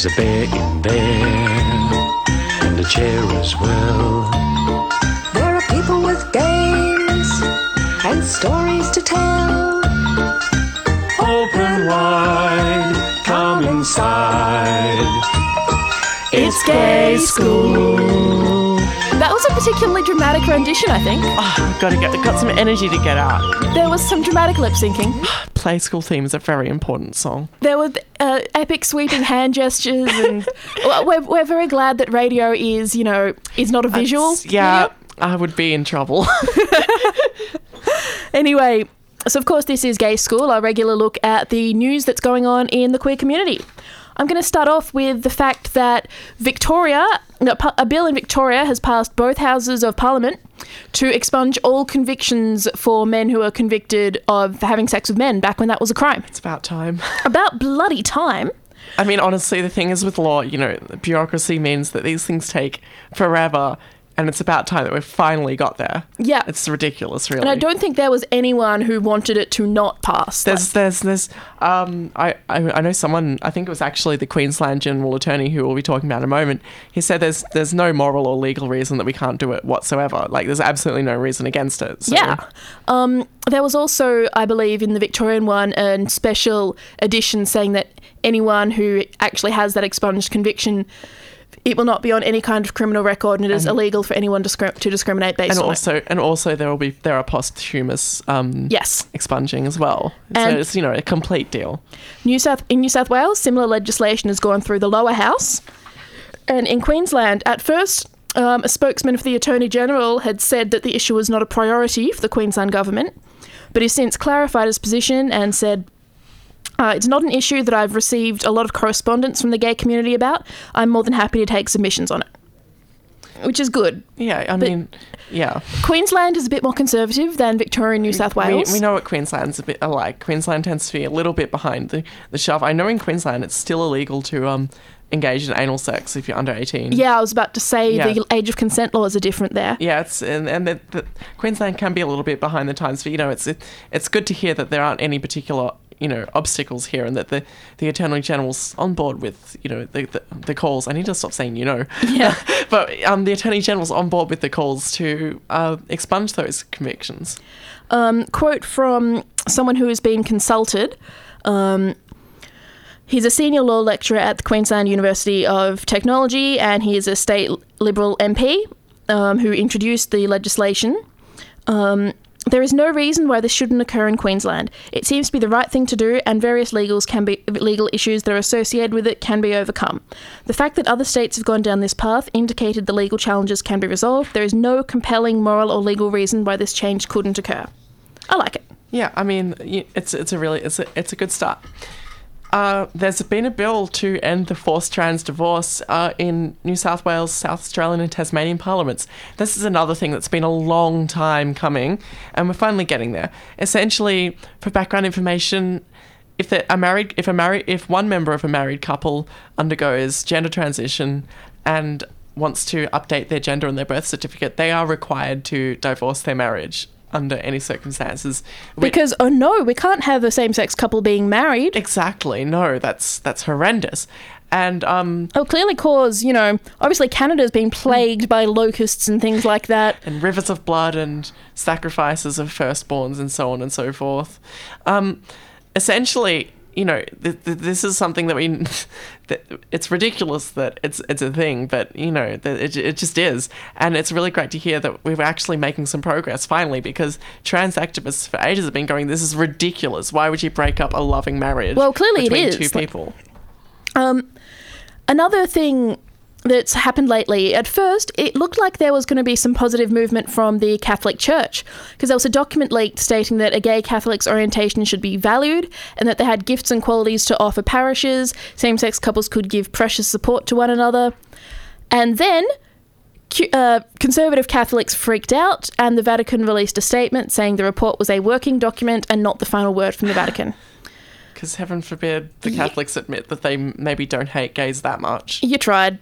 There's a bear in there, and a chair as well. There are people with games and stories to tell. Open wide, come inside. It's gay school. That was a particularly dramatic rendition, I think. I got to get got some energy to get out. There was some dramatic lip syncing. Play School Theme is a very important song. There were uh, epic sweeping hand gestures, and well, we're, we're very glad that radio is, you know, is not a visual. It's- yeah, medium. I would be in trouble. Anyway, so of course, this is Gay School, our regular look at the news that's going on in the queer community. I'm going to start off with the fact that Victoria, a bill in Victoria has passed both houses of Parliament to expunge all convictions for men who are convicted of having sex with men back when that was a crime. it's about time. About bloody time. I mean, honestly, the thing is with law, you know, bureaucracy means that these things take forever, and it's about time that we've finally got there. Yeah. It's ridiculous, really. And I don't think there was anyone who wanted it to not pass. There's, there's, there's. Um, I, I, I know someone. I think it was actually the Queensland General Attorney who we'll be talking about in a moment. He said there's, there's no moral or legal reason that we can't do it whatsoever. Like, there's absolutely no reason against it. So. Yeah. Um, there was also, I believe, in the Victorian one, a special edition saying that anyone who actually has that expunged conviction, it will not be on any kind of criminal record, and it is illegal for anyone discri- to discriminate based and on also and also there will be there are posthumous um. Yes. expunging as well so it's you know a complete deal New South in New South Wales, similar legislation has gone through the lower house, and in Queensland, at first. Um, a spokesman for the Attorney General had said that the issue was not a priority for the Queensland government, but he's since clarified his position and said, uh, It's not an issue that I've received a lot of correspondence from the gay community about. I'm more than happy to take submissions on it. Which is good. yeah i mean yeah Queensland is a bit more conservative than Victoria and New South Wales. we know what queensland's a bit alike queensland tends to be a little bit behind the, the shove i know in queensland it's still illegal to um engage in anal sex if you're under 18 yeah, I was about to say Yeah. the age of consent laws are different there. yeah, it's and, and the, the, Queensland can be a little bit behind the times, but you know, it's it, it's good to hear that there aren't any particular you know obstacles here, and that the the Attorney General's on board with you know the the, the calls. I need to stop saying you know, Yeah. but um, the Attorney General's on board with the calls to uh, expunge those convictions. um, quote from someone who has been consulted. Um, he's a senior law lecturer at the Queensland University of Technology, and he is a state Liberal MP um, who introduced the legislation. Um, there is no reason why this shouldn't occur in Queensland. It seems to be the right thing to do, and various legals can be legal issues that are associated with it can be overcome. The fact that other states have gone down this path indicated the legal challenges can be resolved. There is no compelling moral or legal reason why this change couldn't occur. I like it. Yeah, I mean, it's it's a really it's a it's a good start. Uh, there's been a bill to end the forced trans divorce uh, in New South Wales, South Australian, and Tasmanian parliaments. This is another thing that's been a long time coming, and we're finally getting there. Essentially, for background information, if a married, if a married, if one member of a married couple undergoes gender transition and wants to update their gender on their birth certificate, they are required to divorce their marriage under any circumstances. We- Because oh no, we can't have a same-sex couple being married. Exactly. No, that's that's horrendous. And um It'll clearly cause, you know, obviously Canada's been plagued by locusts and things like that. and rivers of blood and sacrifices of firstborns and so on and so forth. Um essentially, you know, th- th- this is something that we that it's ridiculous that it's it's a thing, but you know, that it it just is. And it's really great to hear that we're actually making some progress finally because trans activists for ages have been going this is ridiculous. Why would you break up a loving marriage Well, clearly it is, two like- people? Um, another thing that's happened lately. At first, it looked like there was going to be some positive movement from the Catholic Church because there was a document leaked stating that a gay Catholic's orientation should be valued and that they had gifts and qualities to offer parishes. Same sex couples could give precious support to one another. And then uh, conservative Catholics freaked out, and the Vatican released a statement saying the report was a working document and not the final word from the Vatican. Because heaven forbid the Catholics admit that they maybe don't hate gays that much. You tried.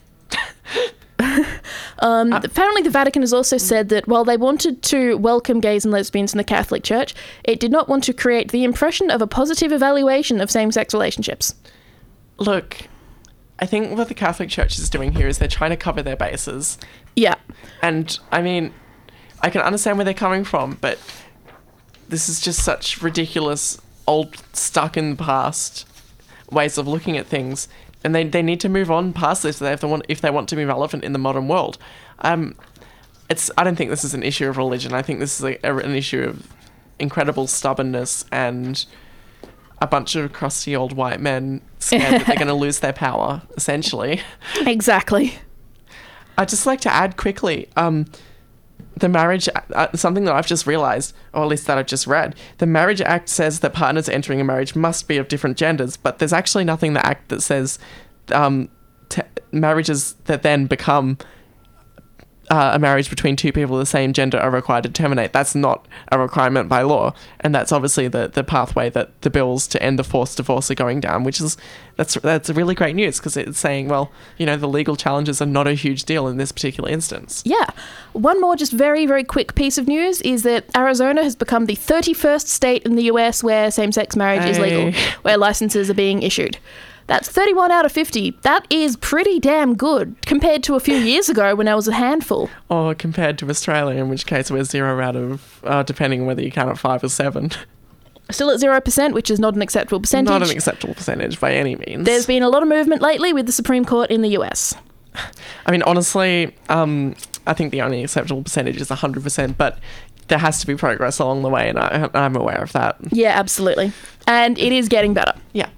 um, apparently, the Vatican has also said that while they wanted to welcome gays and lesbians in the Catholic Church, it did not want to create the impression of a positive evaluation of same sex relationships. Look, I think what the Catholic Church is doing here is they're trying to cover their bases. Yeah. And I mean, I can understand where they're coming from, but this is just such ridiculous, old, stuck in the past ways of looking at things. And they, they need to move on past this if they want if they want to be relevant in the modern world. Um, it's I don't think this is an issue of religion. I think this is a, a- an issue of incredible stubbornness and a bunch of crusty old white men scared that they're going to lose their power. Essentially. Exactly. I'd just like to add quickly um, the marriage, uh, something that I've just realized, or at least that I've just read. The Marriage Act says that partners entering a marriage must be of different genders, but there's actually nothing in the Act that says um, t- marriages that then become uh, a marriage between two people of the same gender are required to terminate. That's not a requirement by law, and that's obviously the, the pathway that the bills to end the forced divorce are going down. Which is that's that's really great news because it's saying, well, you know, the legal challenges are not a huge deal in this particular instance. Yeah. One more, just very, very quick piece of news is that Arizona has become the 31st state in the US where same sex marriage is legal, where licenses are being issued. That's 31 out of 50. That is pretty damn good compared to a few years ago when I was a handful. Or compared to Australia, in which case we're zero out of, uh, depending on whether you count at five or seven. Still at 0%, which is not an acceptable percentage. Not an acceptable percentage by any means. There's been a lot of movement lately with the Supreme Court in the US. I mean, honestly, um, I think the only acceptable percentage is 100%, but there has to be progress along the way, and I, I'm aware of that. Yeah, absolutely. And it is getting better. Yeah,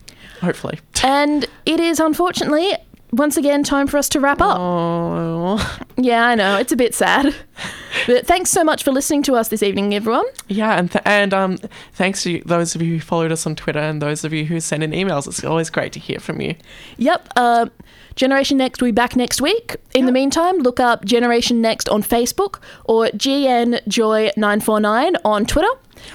hopefully. And it is unfortunately once again time for us to wrap up. Oh, Yeah, I know. It's a bit sad. But thanks so much for listening to us this evening, everyone. yeah, and th- and um, thanks to those of you who followed us on Twitter and those of you who send in emails. It's always great to hear from you. Yep. Uh, Generation Next will be back next week. In the meantime, look up Generation Next on Facebook or GNJoy949 on Twitter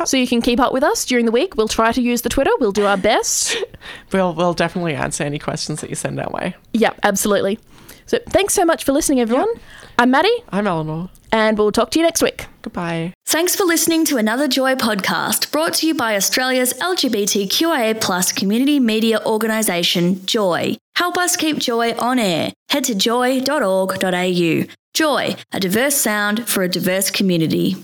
so you can keep up with us during the week. We'll try to use the Twitter. We'll do our best. We'll we'll definitely answer any questions that you send our way. yep, absolutely. So thanks so much for listening, everyone. I'm Maddie, I'm Eleanor. and we'll talk to you next week. Goodbye. Thanks for listening to another Joy podcast brought to you by Australia's LGBTQIA plus community media organisation, Joy. Help us keep Joy on air. Head to joy.org.au. Joy, a diverse sound for a diverse community.